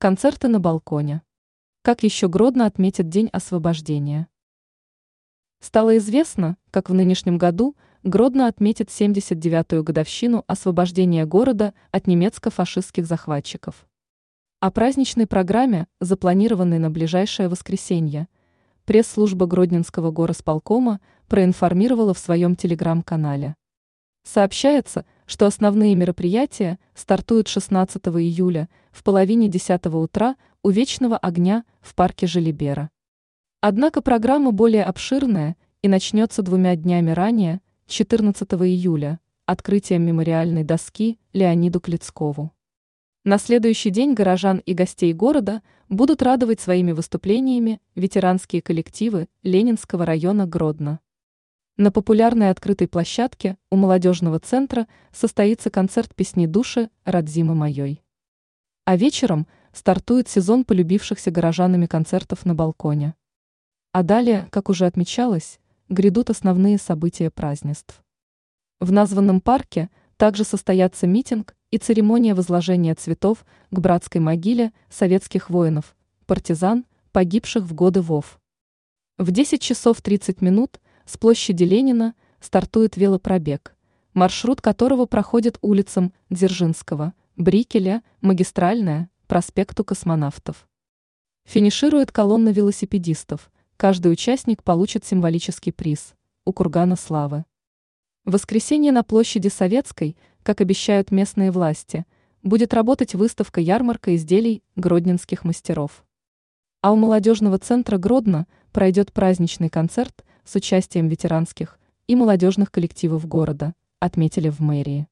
Концерты на балконе. Как еще Гродно отметит День освобождения? Стало известно, как в нынешнем году Гродно отметит 79-ю годовщину освобождения города от немецко-фашистских захватчиков. О праздничной программе, запланированной на ближайшее воскресенье, пресс-служба Гродненского горосполкома проинформировала в своем телеграм-канале. Сообщается, что основные мероприятия стартуют 16 июля в половине 10 утра у Вечного огня в парке Желибера. Однако программа более обширная и начнется двумя днями ранее, 14 июля, открытием мемориальной доски Леониду Клецкову. На следующий день горожан и гостей города будут радовать своими выступлениями ветеранские коллективы Ленинского района Гродно. На популярной открытой площадке у молодежного центра состоится концерт песни души «Радзима моей». А вечером стартует сезон полюбившихся горожанами концертов на балконе. А далее, как уже отмечалось, грядут основные события празднеств. В названном парке также состоятся митинг и церемония возложения цветов к братской могиле советских воинов, партизан, погибших в годы ВОВ. В 10 часов 30 минут – с площади Ленина стартует велопробег, маршрут которого проходит улицам Дзержинского, Брикеля, Магистральная, проспекту космонавтов. Финиширует колонна велосипедистов, каждый участник получит символический приз – у Кургана Славы. В воскресенье на площади Советской, как обещают местные власти, будет работать выставка-ярмарка изделий гродненских мастеров. А у молодежного центра Гродно пройдет праздничный концерт с участием ветеранских и молодежных коллективов города, отметили в мэрии.